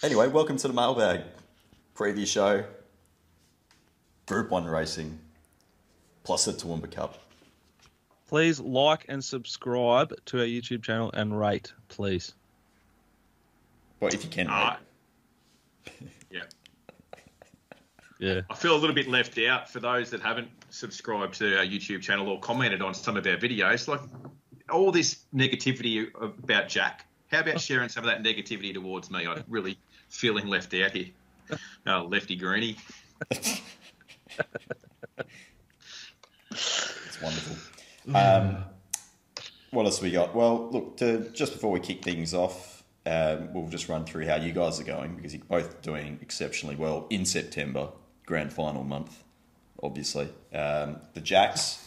Anyway, welcome to the mailbag preview show. Group One racing, plus the Toowoomba Cup. Please like and subscribe to our YouTube channel and rate, please. Well, if you can, rate. Ah. yeah. Yeah. I feel a little bit left out for those that haven't subscribed to our YouTube channel or commented on some of our videos. Like all this negativity about Jack. How about sharing some of that negativity towards me? I'm really feeling left out here. Oh, lefty greeny. It's wonderful. Um, what else we got? Well, look, to, just before we kick things off, um, we'll just run through how you guys are going because you're both doing exceptionally well in September, grand final month, obviously. Um, the Jacks,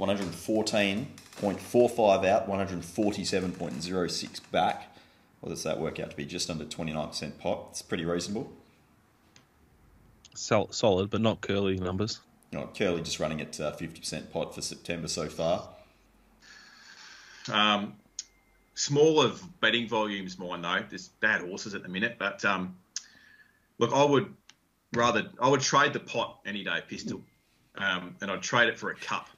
114.45 out, 147.06 back. What does that work out to be? Just under 29% pot. It's pretty reasonable. Sol- solid, but not curly numbers. You know, Curly just running at uh, 50% pot for September so far. Um, smaller betting volumes, mine though. There's bad horses at the minute, but um, look, I would rather I would trade the pot any day, pistol, um, and I'd trade it for a cup,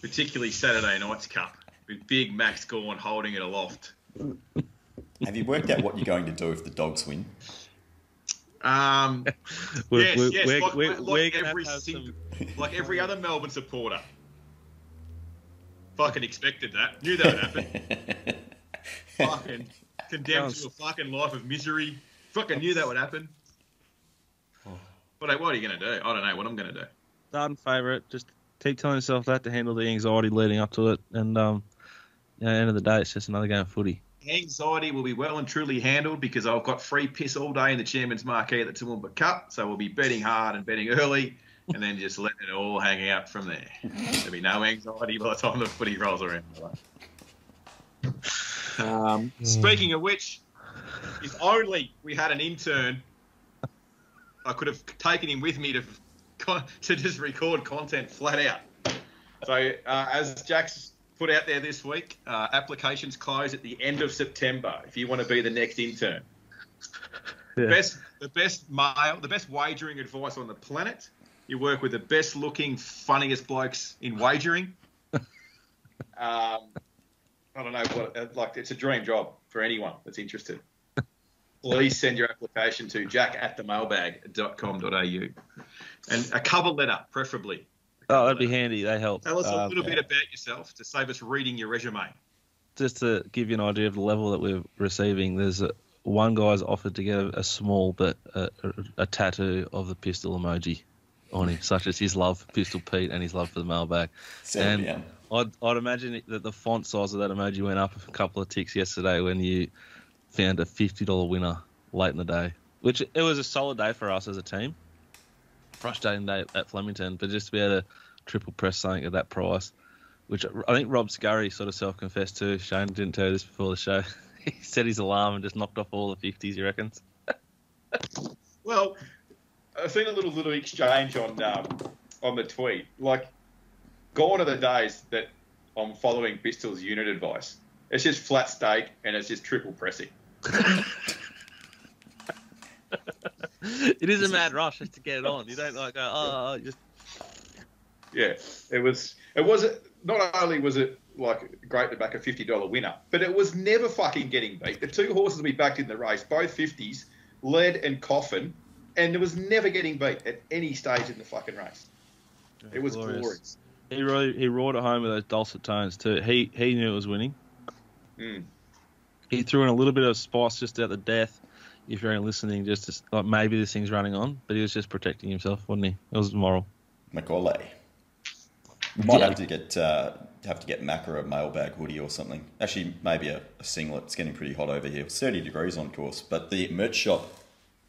particularly Saturday night's cup with big Max Gawn holding it aloft. Have you worked out what you're going to do if the dogs win? Um, We're, yes, we're, yes, we're, like, we're, like we're every have to have single, some- like every other Melbourne supporter. Fucking expected that. Knew that would happen. fucking condemned to a fucking life of misery. Fucking knew that would happen. But like, what are you gonna do? I don't know what I'm gonna do. starting favourite. Just keep telling yourself that to handle the anxiety leading up to it. And um, at the end of the day, it's just another game of footy. Anxiety will be well and truly handled because I've got free piss all day in the chairman's marquee at the Toowoomba Cup. So we'll be betting hard and betting early, and then just let it all hang out from there. There'll be no anxiety by the time the footy rolls around. Um, speaking of which, if only we had an intern, I could have taken him with me to to just record content flat out. So, uh, as Jack's put out there this week, uh, applications close at the end of September. If you want to be the next intern, Yeah. best the best male, the best wagering advice on the planet. You work with the best looking, funniest blokes in wagering. um, I don't know what uh, like it's a dream job for anyone that's interested. Please send your application to jack at the mailbag.com.au and a cover letter, preferably. Oh, that'd be handy. They help. Tell us a Um, little bit about yourself to save us reading your resume. just to give you an idea of the level that we're receiving, there's a, one guy's offered to get a, a small but a, a, a tattoo of the pistol emoji on him, such as his love for Pistol Pete and his love for the mailbag. Settle And- down. I'd, I'd imagine that the font size of that emoji went up a couple of ticks yesterday when you found a fifty dollar winner late in the day, which it was a solid day for us as a team. Frustrating day at Flemington, but just to be able to triple press something at that price, which I think Rob Scurry sort of self confessed to. Shane didn't tell you this before the show. he set his alarm and just knocked off all the fifties. He reckons. Well, I've seen a little little exchange on um, on the tweet. Like, gone are the days that I'm following Pistol's unit advice. It's just flat steak and it's just triple pressing. it is a mad rush just to get it on. You don't like go, oh, oh, just Yeah, it was. It was not only was it like great to back a fifty dollar winner, but it was never fucking getting beat. The two horses we backed in the race, both fifties, lead and coffin, and it was never getting beat at any stage in the fucking race. It was Glorious. glorious. He really, he roared at home with those dulcet tones too. He he knew it was winning. Mm. He threw in a little bit of spice just at the death. If you're only listening, just to, like maybe this thing's running on, but he was just protecting himself, wasn't he? It was moral. Macaulay. We might Yeah. have to get uh, have to get Macca a mailbag hoodie or something. Actually, maybe a, a singlet. It's getting pretty hot over here. It's 30 degrees on course, but the merch shop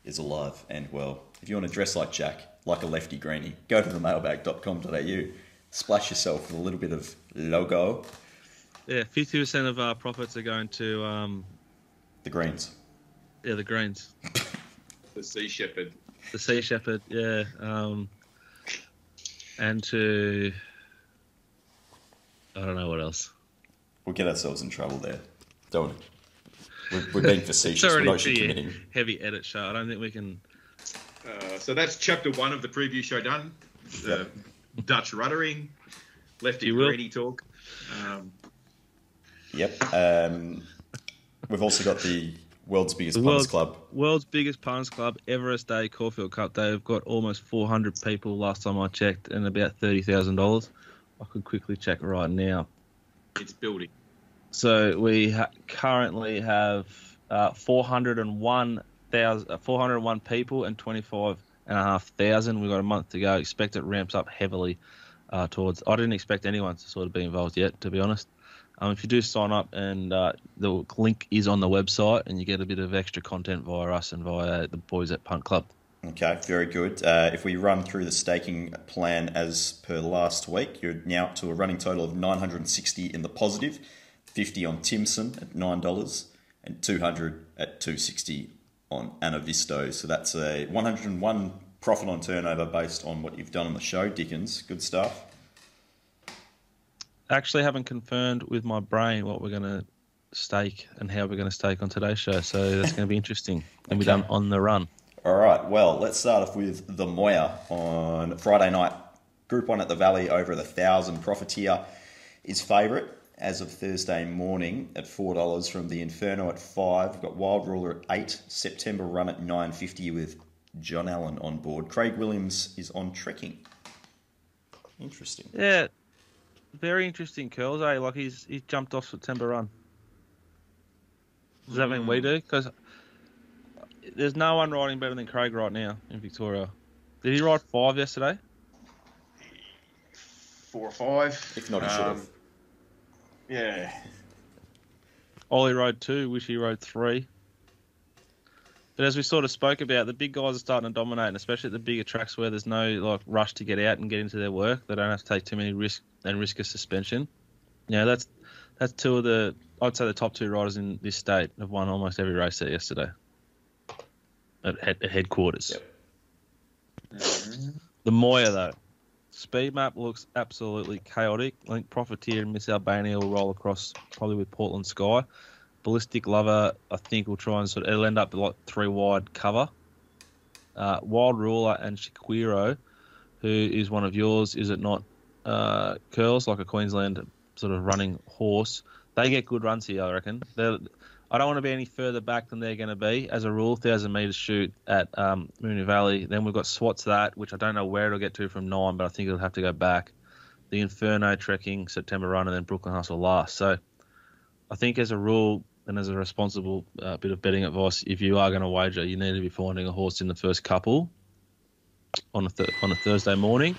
is alive and well. If you want to dress like Jack, like a lefty greenie, go to the mailbag.com.au, splash yourself with a little bit of logo, Yeah, fifty percent of our profits are going to um, the greens. Yeah the greens, The Sea Shepherd. the Sea Shepherd, yeah, um, and to I don't know what else. We'll get ourselves in trouble there, don't we? we're, we're being facetious. We're not actually committing. heavy edit show. I don't think we can. Uh, so that's chapter one of the preview show done. The Dutch ruddering, lefty You greedy talk. Um, Yep. Um, we've also got the world's biggest The punters world's- club. World's biggest punters club, Everest Day Caulfield Cup. They've got almost 400 people last time I checked, and about thirty thousand dollars. I could quickly check right now. it's building. So we ha- currently have uh, 401,000 uh, 401 people and 25 and a half thousand. We've got a month to go. Expect it ramps up heavily uh, towards. I didn't expect anyone to sort of be involved yet, to be honest. Um, if you do sign up, and uh, the link is on the website, and you get a bit of extra content via us and via the boys at Punt Club. Okay, very good. Uh, if we run through the staking plan as per last week, you're now up to a running total of 960 in the positive, 50 on Timson at $9, and 200 at 260 on Anavisto. So that's a 101 profit on turnover based on what you've done on the show, Dickens. Good stuff. Actually, haven't confirmed with my brain what we're going to stake and how we're going to stake on today's show, so that's going to be interesting. And we're done on the run. All right, well, let's start off with the Moir on Friday night. Group one at the Valley over the thousand. Profiteer is favourite as of Thursday morning at four dollars from the Inferno at five. We've got Wild Ruler at eight. September run at nine fifty with John Allen on board. Craig Williams is on trekking. Interesting. Yeah, very interesting curls. Eh? Like he's he's jumped off September run. Does that mean we do? Because there's no one riding better than Craig right now in Victoria. Did he ride five yesterday? Four or five. If not, he should Um, have. Yeah. Ollie rode two. Wish he rode three. But as we sort of spoke about, the big guys are starting to dominate, and especially at the bigger tracks where there's no like rush to get out and get into their work. They don't have to take too many risks and risk a suspension. Yeah, that's that's two of the I'd say the top two riders in this state have won almost every race there yesterday at, head, at headquarters. Yep. The Moir though, speed map looks absolutely chaotic. I think Profiteer and Miss Albania will roll across probably with Portland Sky. Ballistic Lover, I think, will try and sort of it'll end up like three wide cover. Uh, Wild Ruler and Shaquiro, who is one of yours, is it not? Uh, curls like a Queensland sort of running horse. They get good runs here, I reckon. They're, I don't want to be any further back than they're going to be. As a rule, thousand meter shoot at um, Moonee Valley. Then we've got Swats that, which I don't know where it'll get to from nine, but I think it'll have to go back. The Inferno trekking September run, and then Brooklyn Hustle last. So I think as a rule and as a responsible uh, bit of betting advice, if you are going to wager, you need to be finding a horse in the first couple on a th- on a Thursday morning.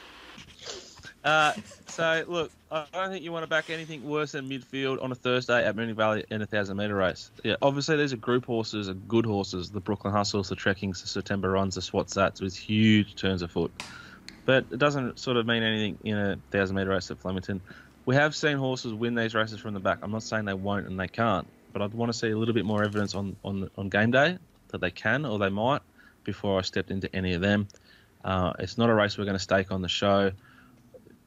Uh, so look, I don't think you want to back anything worse than midfield on a Thursday at Moonee Valley in a thousand meter race. Yeah, obviously these are group horses and good horses. The Brooklyn Hustles, the Trekkings, the September Runs, the Swatsats with huge turns of foot. But it doesn't sort of mean anything in a thousand meter race at Flemington. We have seen horses win these races from the back. I'm not saying they won't and they can't, but I'd want to see a little bit more evidence on on on game day that they can or they might before I stepped into any of them. Uh, it's not a race we're going to stake on the show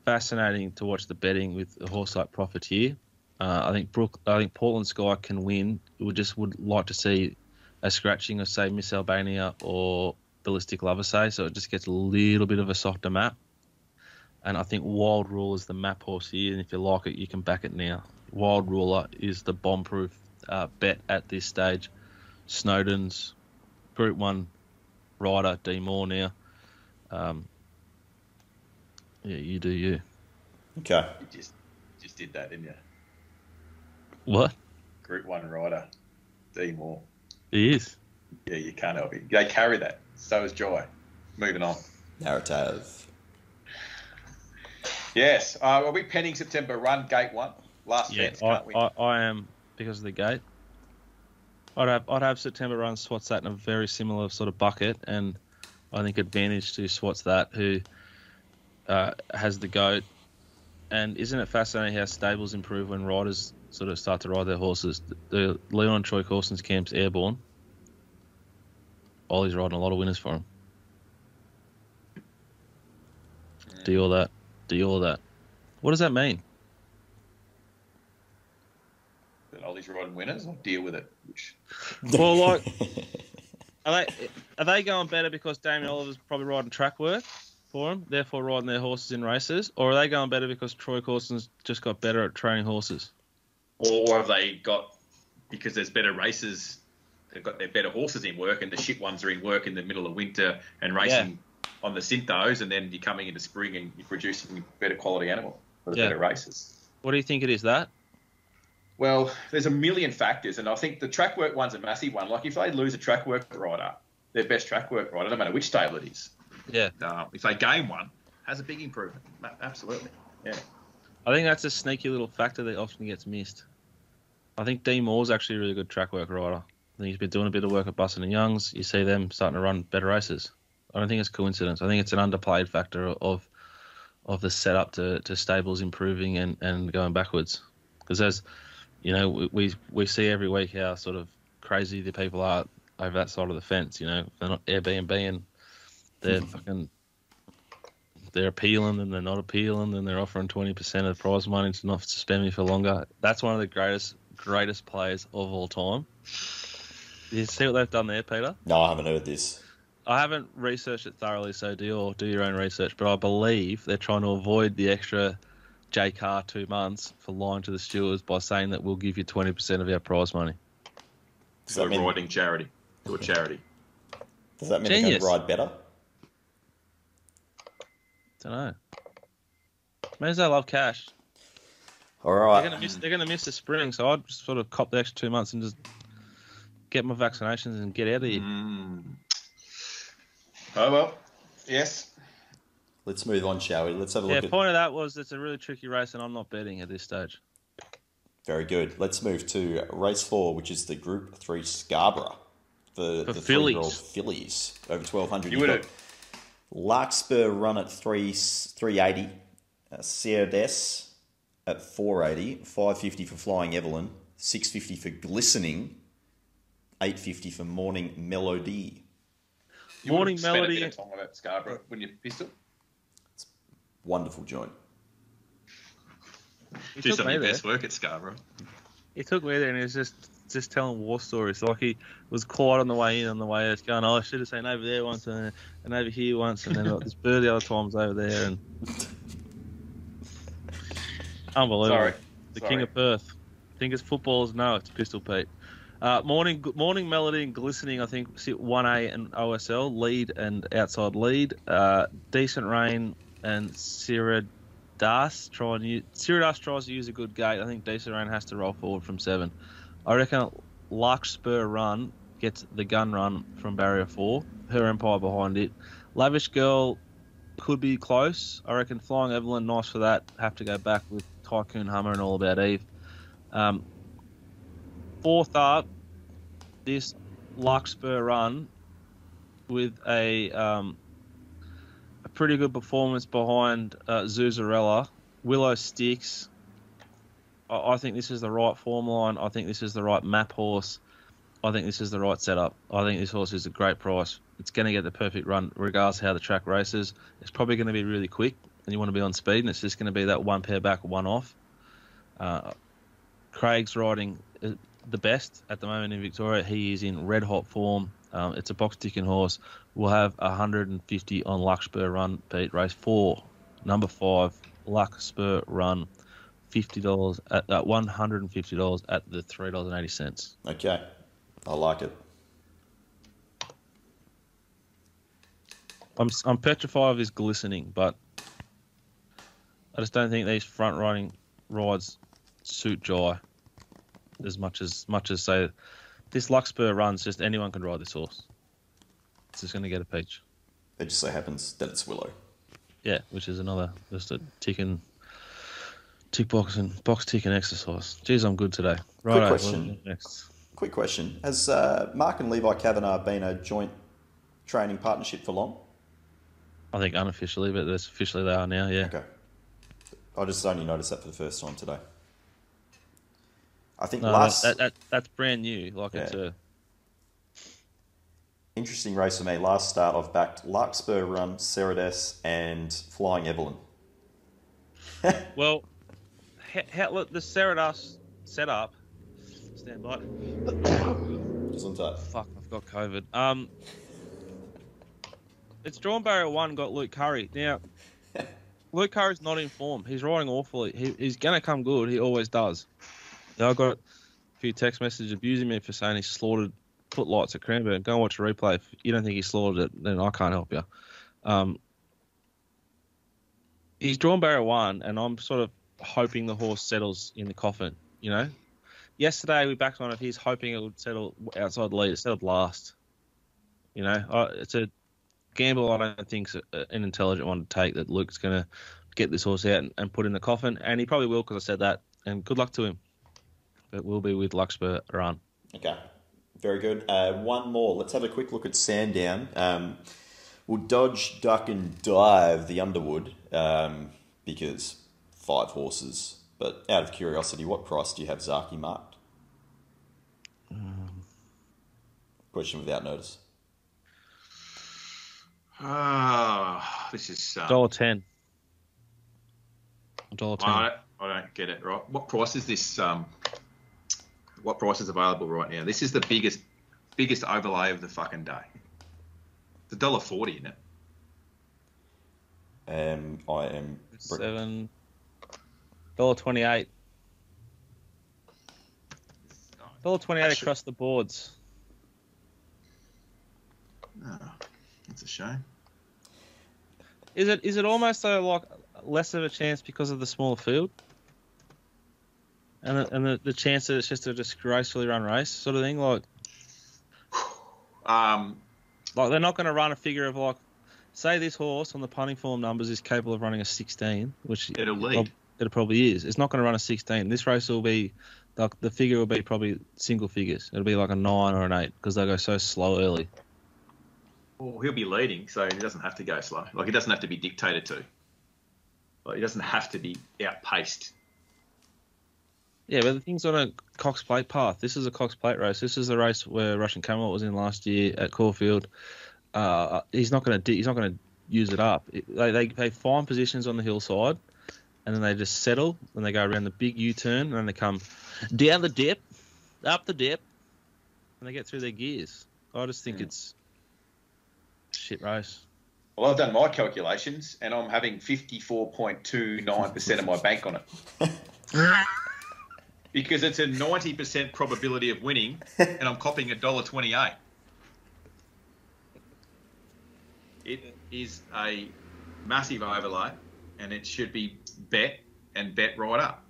fascinating to watch the betting with a horse like Profiteer. Uh, I think Brook, I think Portland Sky can win. We just would like to see a scratching of say Miss Albania or Ballistic Lover say, so it just gets a little bit of a softer map. And I think Wild Rule is the map horse here, and if you like it, you can back it now. Wild Ruler is the bomb-proof uh, bet at this stage. Snowden's Group One rider D Moore now. Um, yeah, you do you. Okay. You just just did that, didn't you? What? Group one rider, D Moore. He is. Yeah, you can't help it. They carry that. So is Joy. Moving on. Narrative. Yes. Uh, are we penning September run gate one? Last Yeah, fence, I, can't we? I, I am because of the gate. I'd have I'd have September run Swats that in a very similar sort of bucket, and I think advantage to Swats that who uh, has the goat. And isn't it fascinating how stables improve when riders sort of start to ride their horses? The Leon Troy Corstens camp's airborne. Ollie's riding a lot of winners for him. Do all that. Do all that. What does that mean? That Ollie's riding winners, or deal with it. Which Well, like, are they are they going better because Damien Oliver's probably riding track work for them, therefore riding their horses in races, or are they going better because Troy Corstens just got better at training horses? or have they got because there's better races? They've got their better horses in work, and the shit ones are in work in the middle of winter and racing on the Cintos, and then you're coming into spring and you're producing better quality animal for the Yeah. better races. What do you think it is that? Well, there's a million factors, and I think the track work one's a massive one. Like if they lose a track work rider, their best track work rider, no matter which stable it is, Yeah, uh, if they gain one, has a big improvement. Absolutely. Yeah. I think that's a sneaky little factor that often gets missed. I think Dean Moore's actually a really good track work rider. I think he's been doing a bit of work at Busson and Youngs. You see them starting to run better races. I don't think it's coincidence. I think it's an underplayed factor of of the setup to, to stables improving and, and going backwards. Because as you know, we, we we see every week how sort of crazy the people are over that side of the fence. You know, they're not Airbnb and they're mm. fucking they're appealing and they're not appealing and they're offering 20% of the prize money to not suspend me for longer. That's one of the greatest greatest players of all time. You see what they've done there, Peter? no, I haven't heard this. I haven't researched it thoroughly, so do your do your own research. But I believe they're trying to avoid the extra J car two months for lying to the stewards by saying that we'll give you 20% of our prize money. Does So that mean, riding charity to a charity. does that mean they're Genius. going to ride better? Don't know. Means they love cash. All right. They're gonna miss. They're gonna miss the spring, so I'd just sort of cop the extra two months and just get my vaccinations and get out of here. Mm. Oh well. Yes. Let's move on, shall we? Let's have a Yeah, look at. point of that was it's a really tricky race, and I'm not betting at this stage. Very good. Let's move to race four, which is the Group Three Scarborough. The, For the fillies. three-year-old fillies over twelve hundred. You would have. Larkspur run at three three eighty. Uh, Cerdes at four eighty. Five fifty for Flying Evelyn. Six fifty for Glistening. Eight fifty for Morning Melody. You Morning would've spent a Melody. bit of time about Scarborough when you pistol. Wonderful joint. He Do took some of me your there. best work at Scarborough. He took me there, and he was just just telling war stories. Like he was quiet on the way in, on the way out, going, "Oh, I should have seen over there once, and, and over here once, and then like, this bird the other times over there." And unbelievable. Sorry. The Sorry. king of Perth. I Think it's footballers? No, it's Pistol Pete. Uh, morning, morning melody and glistening. I think sit one A and OSL lead and outside lead. Uh, decent rain and Siridas try and use, Siridas tries to use a good gate. I think decent rain has to roll forward from seven. I reckon Larkspur run gets the gun run from barrier four. Her empire behind it. Lavish girl could be close. I reckon Flying Evelyn, nice for that. Have to go back with Tycoon Hummer and All About Eve. Um, fourth up, this Larkspur run with a um, a pretty good performance behind uh, Zuzarella. Willow Sticks. I, I think this is the right form line. I think this is the right map horse. I think this is the right setup. I think this horse is a great price. It's going to get the perfect run, regardless how the track races. It's probably going to be really quick, and you want to be on speed, and it's just going to be that one pair back, one off. Uh, Craig's riding uh, the best at the moment in Victoria. He is in red hot form. Um, it's a box ticking horse. We'll have 150 on Larkspur Run, Pete. Race four, number five, Larkspur Run, fifty dollars at uh, one hundred and fifty dollars at the three dollars and eighty cents. Okay, I like it. I'm I'm petrified of his glistening, but I just don't think these front riding rides suit Jai as much as much as say this Larkspur runs. Just anyone can ride this horse. It's just going to get a peach. It just so happens that it's Willow. Yeah, which is another just a ticking tick box and box ticking exercise. Jeez, I'm good today. Right, question. next. Quick question: Has uh, Mark and Levi Kavanagh been a joint training partnership for long? I think unofficially, but that's officially they are now. Yeah. Okay. I just only noticed that for the first time today. I think No, last that, that, that's brand new. Like it's a interesting race for me. Last start, I've backed Larkspur Run, Cerades, and Flying Evelyn. Well, how, how, look, the Ceradas setup Stand by. Gesundheit. Fuck, I've got COVID. Um, it's drawn barrier one. Got Luke Currie now. Luke Currie's not in form. He's riding awfully. He, he's gonna come good. He always does. Now I got a few text messages abusing me for saying he slaughtered footlights at Cranbourne. Go and watch a replay. If you don't think he slaughtered it, then I can't help you. Um, he's drawn barrier one, and I'm sort of hoping the horse settles in the coffin. You know, yesterday we backed on it. He's hoping it would settle outside the lead. It settled last. You know, it's a gamble I don't think's a- an intelligent one to take. That Luke's going to get this horse out and put in the coffin, and he probably will because I said that. And good luck to him. But we'll be with Larkspur run. Okay, very good. Uh, one more. Let's have a quick look at Sandown. Um, we'll dodge, duck, and dive the Underwood um, because five horses. But out of curiosity, what price do you have Zaaki marked? Question without notice. Ah, this is. Uh, Dollar ten. Dollar ten. I, I don't get it right. What price is this? Um, what price is available right now? This is the biggest, biggest overlay of the fucking day. It's a dollar forty, isn't it? Um, I am. Seven. Dollar twenty eight. Dollar twenty eight across the boards. Oh, that's a shame. Is it is it almost though like less of a chance because of the smaller field? And the, and the, the chance that it's just a disgracefully run race sort of thing, like Um, like they're not going to run a figure of like, say this horse on the punting form numbers is capable of running a 16, which It'll lead. it probably is. It's not going to run a 16. This race will be like the figure will be probably single figures. It'll be like a nine or an eight because they go so slow early. well, he'll be leading, so he doesn't have to go slow. Like he doesn't have to be dictated to. Like he doesn't have to be outpaced. Yeah, but the thing's on a Cox Plate path. This is a Cox Plate race. This is the race where Russian Camelot was in last year at Caulfield. Uh, he's not going to he's not going to use it up. It, they, they they find positions on the hillside, and then they just settle and they go around the big U turn and then they come down the dip, up the dip, and they get through their gears. I just think Yeah. it's a shit race. Well, I've done my calculations, and I'm having 54.29% of my bank on it. because it's a 90% probability of winning, and I'm copying a dollar twenty-eight. It is a massive overlay, and it should be bet and bet right up.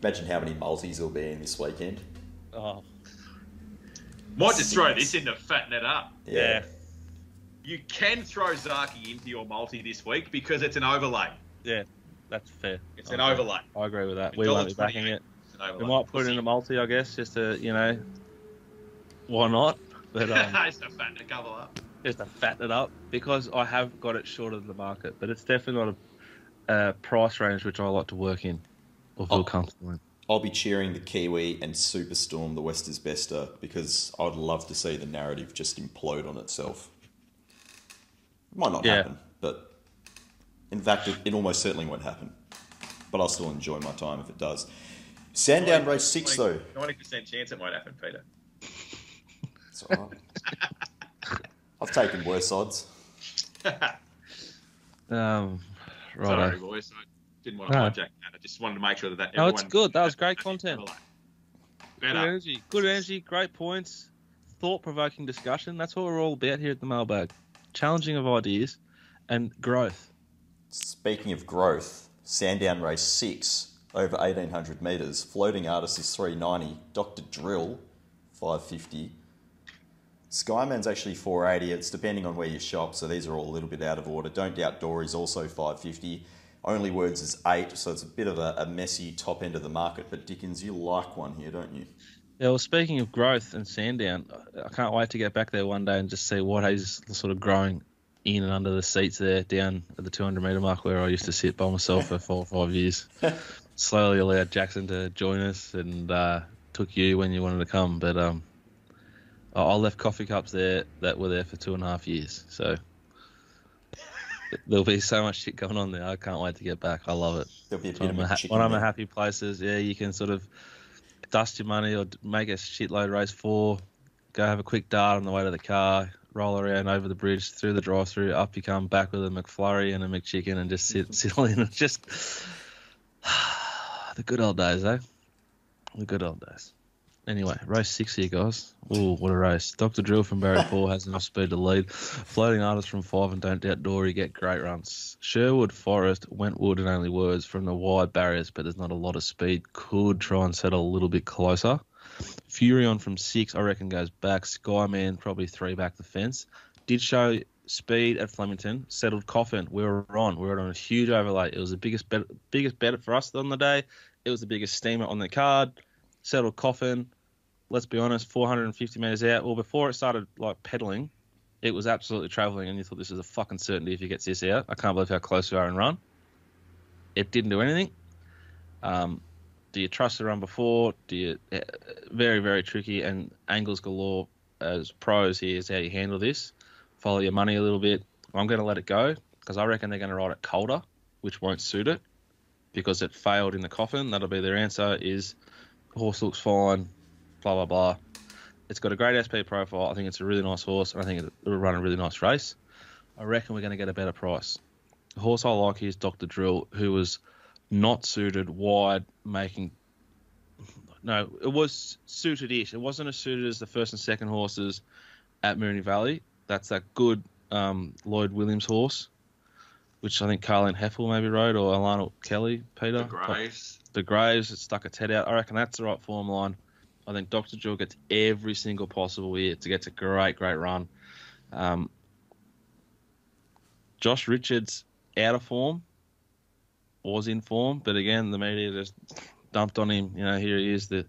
Imagine how many multis will be in this weekend. Oh Might just throw this in to fatten it up. yeah, You can throw Zaaki into your multi this week because it's an overlay. yeah, that's fair. It's an overlay. I agree with that. We won't be backing it. It's an. We might put it in a multi, I guess, just to you know, why not? But um, just to fatten a couple up. just to fatten it up because I have got it short of the market, but it's definitely not a, a price range which I like to work in or feel Oh. comfortable in. I'll be cheering the Kiwi and Superstorm the West is Bester because I'd love to see the narrative just implode on itself. It might not Yeah. happen, but in fact, it, it almost certainly won't happen. But I'll still enjoy my time if it does. Sandown race six, though. Ninety percent chance it won't happen, Peter. It's all right. I've taken worse odds. Um, Sorry, right. boys. I didn't want to No. hijack that. I just wanted to make sure that that. No, it's good. That was great content. Good energy. Good energy. Great points. Thought-provoking discussion. That's what we're all about here at the Mailbag. Challenging of ideas and growth. Speaking of growth, Sandown race six over 1800 metres. Floating artist is 390. Dr. Drill, 550. Skyman's actually 480. It's depending on where you shop, so these are all a little bit out of order. Don't Doubt Dory's also 550. Only Words is 8, so it's a bit of a, a messy top end of the market. But Dickens, you like one here, don't you? Yeah, well, speaking of growth and Sandown, I can't wait to get back there one day and just see what is sort of growing in and under the seats there down at the 200 metre mark where I used to sit by myself for four or five years. Slowly allowed Jackson to join us and uh, took you when you wanted to come. But um, I left coffee cups there that were there for two and a half years. So there'll be so much shit going on there. I can't wait to get back. I love it. There'll be a bit One of a ha- chicken one of my happy places. Yeah, you can sort of dust your money or make a shitload race four, go have a quick dart on the way to the car, roll around over the bridge, through the drive-through, up you come, back with a McFlurry and a McChicken, and just sit sit in and just the good old days, eh? The good old days. Anyway, race six here, guys. Ooh, what a race. Dr. Drill from Barry 4 has enough speed to lead. Floating artists from 5 and Don't Doubt Dory get great runs. Sherwood, Forest, Wentwood, and Only Words from the wide barriers, but there's not a lot of speed. Could try and settle a little bit closer. Furion from 6, I reckon, goes back. Skyman, probably 3 back the fence. Did show speed at Flemington. Settled Coffin. We were on. We were on a huge overlay. It was the biggest bet, biggest bet for us on the day. It was the biggest steamer on the card settled coffin. Let's be honest, 450 meters out. Well, before it started like pedaling, it was absolutely traveling, and you thought this is a fucking certainty if he gets this out. I can't believe how close we are in run. It didn't do anything. Um, do you trust the run before? Do you? eh, Very, very tricky, and angles galore. As pros, here is how you handle this. Follow your money a little bit. I'm going to let it go because I reckon they're going to ride it colder, which won't suit it because it failed in the coffin. That'll be their answer. Is horse looks fine, blah blah blah. It's got a great SP profile. I think it's a really nice horse, and I think it'll run a really nice race. I reckon we're going to get a better price. The horse I like is Dr. Drill, who was not suited wide, making. No, it was suited-ish. It wasn't as suited as the first and second horses at Moonee Valley. That's that good um, Lloyd Williams horse, which I think Carleen Hefel maybe rode, or Alana Kelly, Peter. The Graves. the Graves it stuck its head out. I reckon that's the right form line. I think Dr. Drill gets every single possible year to get a great, great run. Um, Josh Richards out of form, was in form, but again the media just dumped on him. You know, here he is, the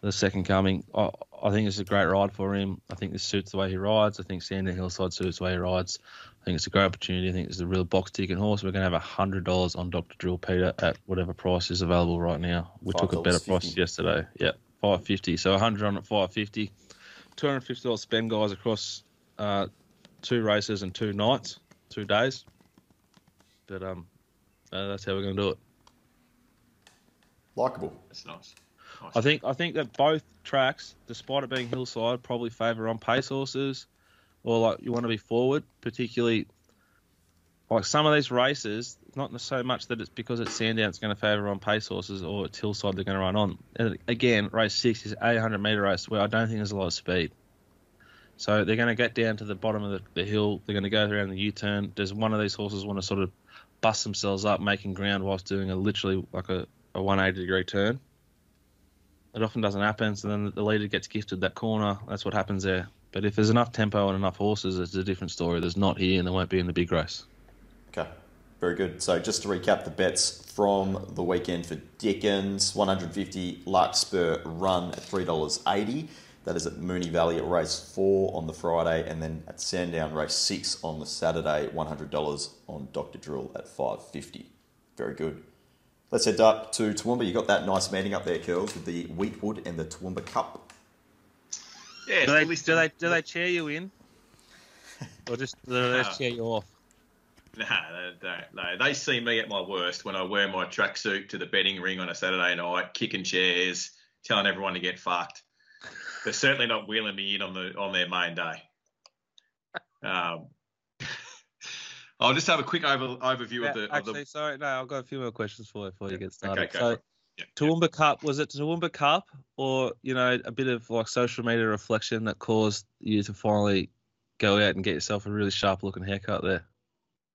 the second coming. I, I think it's a great ride for him. I think this suits the way he rides. I think Sandown Hillside suits the way he rides. I think it's a great opportunity. I think it's a real box ticket horse. We're going to have hundred dollars on Dr. Drill Peter at whatever price is available right now. We took a better price yesterday. Yeah, five fifty. So hundred on at five fifty. Two hundred fifty dollars spend, guys, across uh, two races and two nights, two days. But um, uh, that's how we're going to do it. Likeable. That's nice. nice. I think I think that both tracks, despite it being hillside, probably favour on pace horses, or like you want to be forward, particularly like some of these races. Not so much that it's because it's Sandown, it's going to favour on pace horses, or it's hillside they're going to run on. And again, race six is 800 metre race where I don't think there's a lot of speed. So they're going to get down to the bottom of the, the hill. They're going to go around the U-turn. Does one of these horses want to sort of bust themselves up, making ground whilst doing a literally like a, a 180 degree turn? It often doesn't happen. So then the leader gets gifted that corner. That's what happens there. But if there's enough tempo and enough horses, it's a different story. There's not here, and there won't be in the big race. Okay, very good. So just to recap the bets from the weekend for Dickens, 150 Larkspur run at $3.80. That is at Moonee Valley at race four on the Friday, and then at Sandown race six on the Saturday, $100 on Dr. Drill at 550. Very good. Let's head up to Toowoomba. You got that nice meeting up there, Curls, with the Weetwood and the Toowoomba Cup. yeah, Do they, do they do they cheer you in, or just do they No. just cheer you off? Nah, they don't. No, they see me at my worst when I wear my tracksuit to the betting ring on a Saturday night, kicking chairs, telling everyone to get fucked. They're certainly not wheeling me in on the on their main day. Um, I'll just have a quick over, overview of the of actually, the. sorry, no, I've got a few more questions for you before you get started. Okay, so. Yeah, yeah. Toowoomba Cup was it Toowoomba Cup, or you know, a bit of like social media reflection that caused you to finally go out and get yourself a really sharp looking haircut there?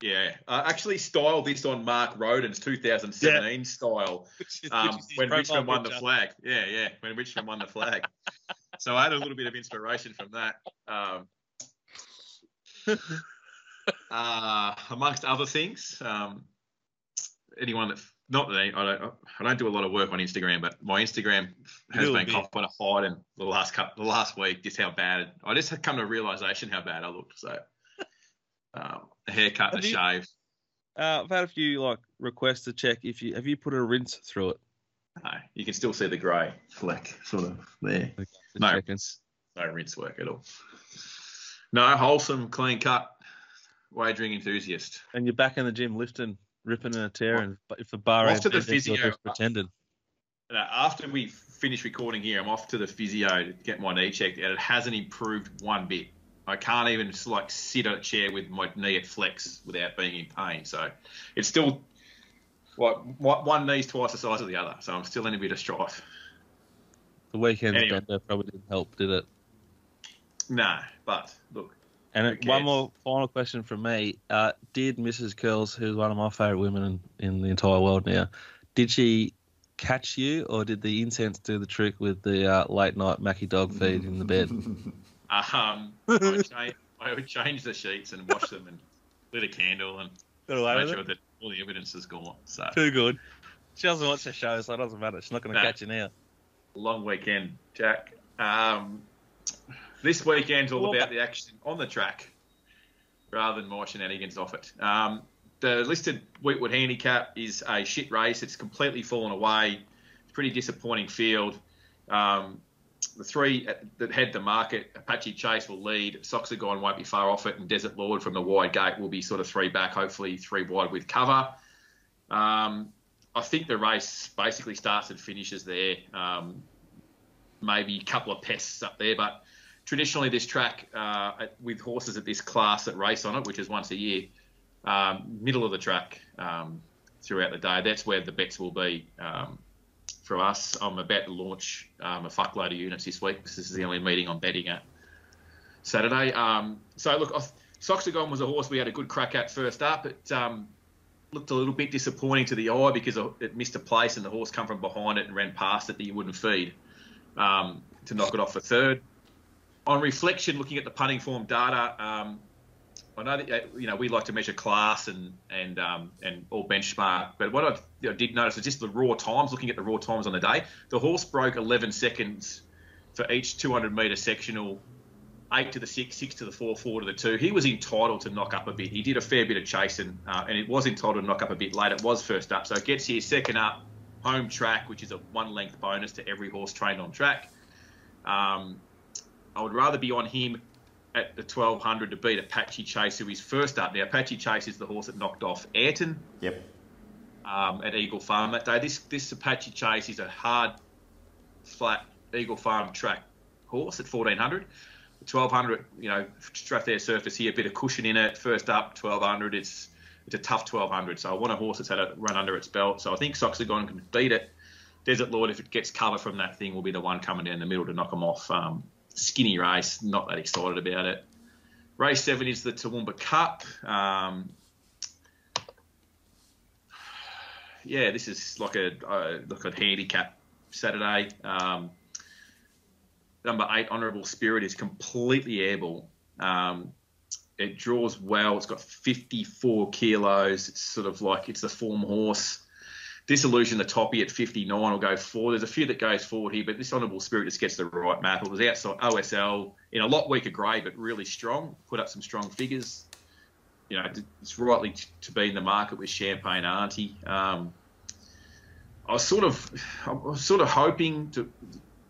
Yeah, I actually styled this on Mark Roden's 2017 style um, when Richmond won the flag. Yeah, yeah, when Richmond won the flag. so I had a little bit of inspiration from that. Um, uh, amongst other things, um, anyone that not that I don't, I don't do a lot of work on Instagram, but my Instagram has been bit. caught on a hiding the last couple, the last week, just how bad. I just had come to a realization how bad I looked. So, um, a haircut and a you- shave. Uh, I've had a few like requests to check if you have you put a rinse through it. No, you can still see the grey fleck sort of there. Just No. checking. No rinse work at all. No wholesome, clean cut wagering enthusiast. And you're back in the gym lifting, ripping and tearing. But if the bar to the physio. just pretending. After we finish recording here, I'm off to the physio to get my knee checked, and it hasn't improved one bit. I can't even like sit on a chair with my knee at flex without being in pain. So it's still like one knee's twice the size of the other. So I'm still in a bit of strife. The weekend's Anyway. bender probably didn't help, did it? No, but look, And it- one more final question from me: uh, Did Mrs. Curls, who's one of my favourite women in, in the entire world now, did she catch you, or did the incense do the trick with the uh, late night Mackie dog feed in the bed? um, I, would change, I would change the sheets and wash them and lit a candle and Got away make with sure it? that all the evidence is gone. So Too good. She doesn't watch the show, so it doesn't matter. She's not going to No. catch you now. Long weekend, Jack. Um, this weekend's all about the action on the track rather than my shenanigans off it. Um, the listed Weetwood handicap is a shit race. It's completely fallen away. It's pretty disappointing field. Um, the three that head the market, Apache Chase will lead. Soxagon won't be far off it, and Desert Lord from the wide gate will be sort of three back, hopefully three wide with cover. Um, I think the race basically starts and finishes there. Um, maybe a couple of pests up there, but traditionally this track uh, with horses at this class that race on it, which is once a year, um, middle of the track um, throughout the day. That's where the bets will be um, for us. I'm about to launch um, a fuckload of units this week. This is the only meeting I'm betting at Saturday. Um, so look, Soxagon was a horse we had a good crack at first up. It looked a little bit disappointing to the eye because it missed a place and the horse come from behind it and ran past it that you wouldn't feed um, to knock it off for third. On reflection, looking at the punting form data, um, I know that uh, you know we like to measure class and and um, and all benchmark, but what I did notice is just the raw times. Looking at the raw times on the day, the horse broke 11 seconds for each 200 metre sectional, eight to the six, six to the four, four to the two. He was entitled to knock up a bit. He did a fair bit of chasing, uh, and it was entitled to knock up a bit late. It was first up, so it gets here second up, home track, which is a one length bonus to every horse trained on track. Um, I would rather be on him at the 1200 to beat Apache Chase, who is first up. Now, Apache Chase is the horse that knocked off Ayrton Yep. um, at Eagle Farm that day. This this Apache Chase is a hard, flat Eagle Farm track horse at 1400. 1200, you know, Strathare surface here, a bit of cushion in it. First up, 1200. It's it's a tough 1200. So I want a horse that's had a run under its belt. So I think Soxagon can beat it. Desert Lord, if it gets cover from that thing, will be the one coming down the middle to knock them off. Um, skinny race, not that excited about it. Race seven is the Toowoomba Cup. Um, yeah, this is like a uh, like a handicap Saturday. Um, number eight, Honourable Spirit, is completely able. Um, it draws well. It's got 54 kilos. It's sort of like it's the form horse. Disillusion, the toppy at 59 will go forward. There's a few that goes forward here, but this Honourable Spirit just gets the right map. It was outside OSL in a lot weaker grade, but really strong. Put up some strong figures. You know, it's rightly to be in the market with Champagne Auntie. Um, I was sort of, I was sort of hoping to,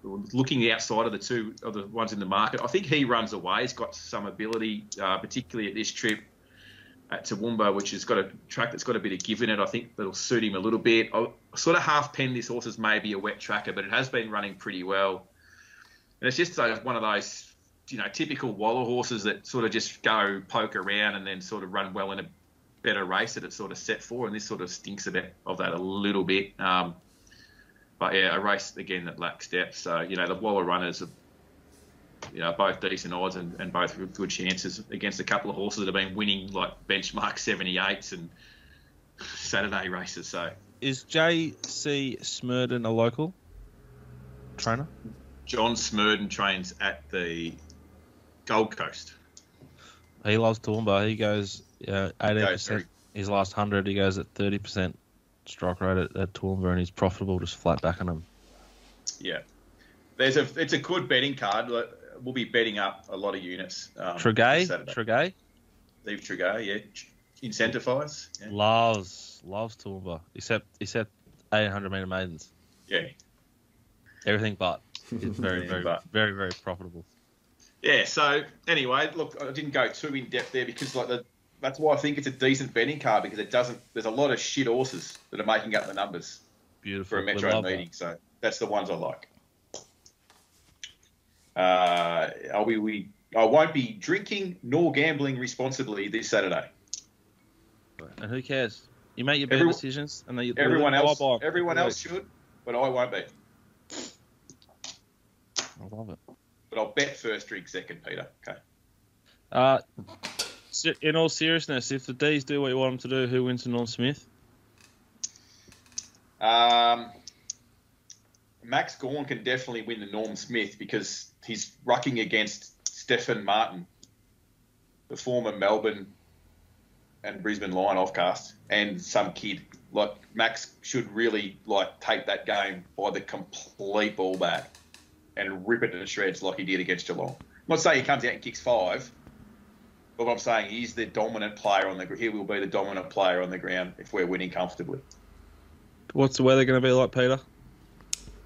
looking outside of the two of the ones in the market. I think he runs away. He's got some ability, uh, particularly at this trip at Toowoomba, which has got a track that's got a bit of give in it. I think that'll suit him a little bit. I sort of half pen this horse as maybe a wet tracker, but it has been running pretty well. And it's just those, one of those, you know, typical Waller horses that sort of just go poke around and then sort of run well in a better race that it's sort of set for. And this sort of stinks a bit of that a little bit. Um, but yeah, a race again that lacks depth. So you know, the Waller runners are, you know, both decent odds and, and both good chances against a couple of horses that have been winning like benchmark 78s and Saturday races. So Is J.C. Smerdon a local trainer? John Smerdon trains at the Gold Coast. He loves Toowoomba. He goes uh, 18% very- his last 100. He goes at 30% strike rate at, at Toowoomba, and he's profitable just flat backing him. Yeah, there's a it's a good betting card. We'll be betting up a lot of units. Um, Tregay, Saturday. Tregay Leave Tregay, yeah. Incentivise. Yeah. loves loves Toowoomba, except except 800 meter maidens. yeah. Everything but. It's very very but. very very profitable. Yeah. So anyway, look, I didn't go too in depth there because like the, that's why I think it's a decent betting card because it doesn't. There's a lot of shit horses that are making up the numbers Beautiful. for a metro meeting. So that's the ones I like. Uh, I'll be, we, I won't be drinking nor gambling responsibly this Saturday. And who cares? You make your better decisions, and they, Everyone else, everyone else should, but I won't be. I love it. But I'll bet first drink second, Peter. Okay. Uh, in all seriousness, if the D's do what you want them to do, who wins the Norm Smith? Um, Max Gawn can definitely win the Norm Smith because he's rucking against Stefan Martin, the former Melbourne and Brisbane line offcast, and some kid. Like Max should really like take that game by the complete ball back and rip it to shreds like he did against Geelong. I'm not saying he comes out and kicks five, but what I'm saying he's the dominant player on the. He will be the dominant player on the ground if we're winning comfortably. What's the weather going to be like, Peter?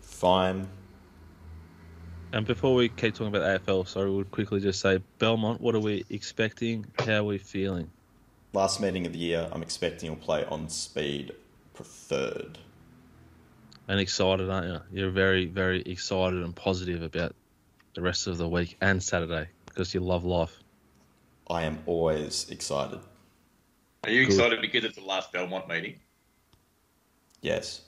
Fine. And before we keep talking about AFL, sorry, we'll quickly just say Belmont. What are we expecting? How are we feeling? Last meeting of the year, I'm expecting he'll play on speed preferred. And excited, aren't you? You're very, very excited and positive about the rest of the week and Saturday because you love life. I am always excited. Are you Good. excited because it's the last Belmont meeting? Yes.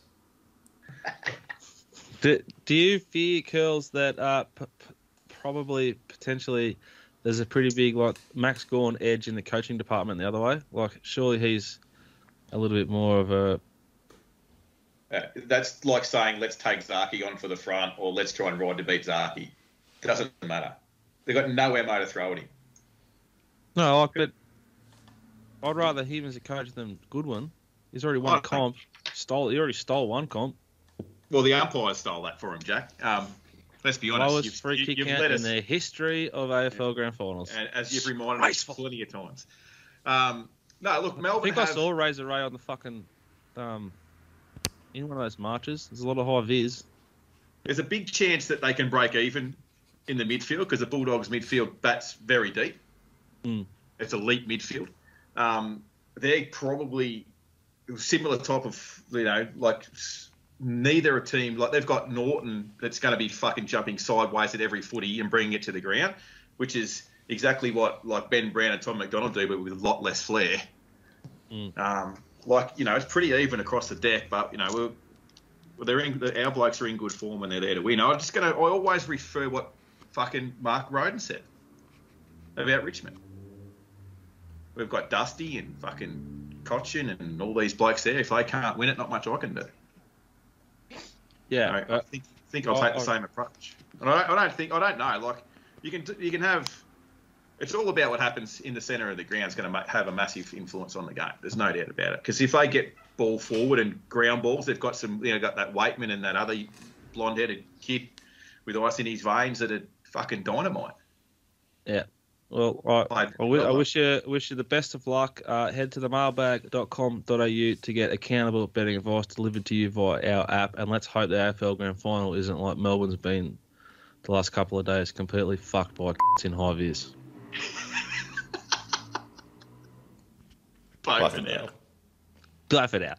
Do, do you fear, Curls, that uh, p- p- probably potentially there's a pretty big like Max Gawn edge in the coaching department the other way? Like, surely he's a little bit more of a Uh, that's like saying let's take Zaaki on for the front or let's try and ride to beat Zaaki. It doesn't matter. They've got no ammo to throw at him. No, like, but I'd rather him as a coach than Goodwin. He's already won a comp. Stole. He already stole one comp. Well, the umpires stole that for him, Jack. Um, let's be honest. Lowest you've- free you- kick you've count let in us- the history of AFL Grand Finals. and as you've reminded us plenty of times. Um, no, look, Melvin. I Melbourne think I saw Razor Ray on the fucking um in one of those marches. There's a lot of high vis. there's a big chance that they can break even in the midfield because the Bulldogs midfield bats very deep. Mm. It's elite midfield. Um, they're probably similar type of you know like neither a team like they've got Naughton that's going to be fucking jumping sideways at every footy and bringing it to the ground, which is exactly what like Ben Brown and Tom McDonald do, but with a lot less flair. Mm. Um, like you know, it's pretty even across the deck, but you know we're well, they're in, our blokes are in good form and they're there to win. I'm just gonna. I always refer what fucking Mark Roden said about Richmond. We've got Dusty and fucking Cotchin and all these blokes there. If they can't win it, not much I can do. Yeah, I, uh, I think think I'll I- take the I- same approach. And I don't, I don't think I don't know. Like you can you can have. It's all about what happens in the centre of the ground. is going to have a massive influence on the game. There's no doubt about it. Because if they get ball forward and ground balls, they've got some. You know, got that Weightman and that other blonde-headed kid with ice in his veins that are fucking dynamite. Well, I, I- I, wi- I wish you wish you the best of luck. Uh, head to the mailbag.com.au to get accountable betting advice delivered to you via our app, and let's hope the AFL Grand Final isn't like Melbourne's been the last couple of days, completely fucked by in high vis. Bye Bye for for now. now. for it out.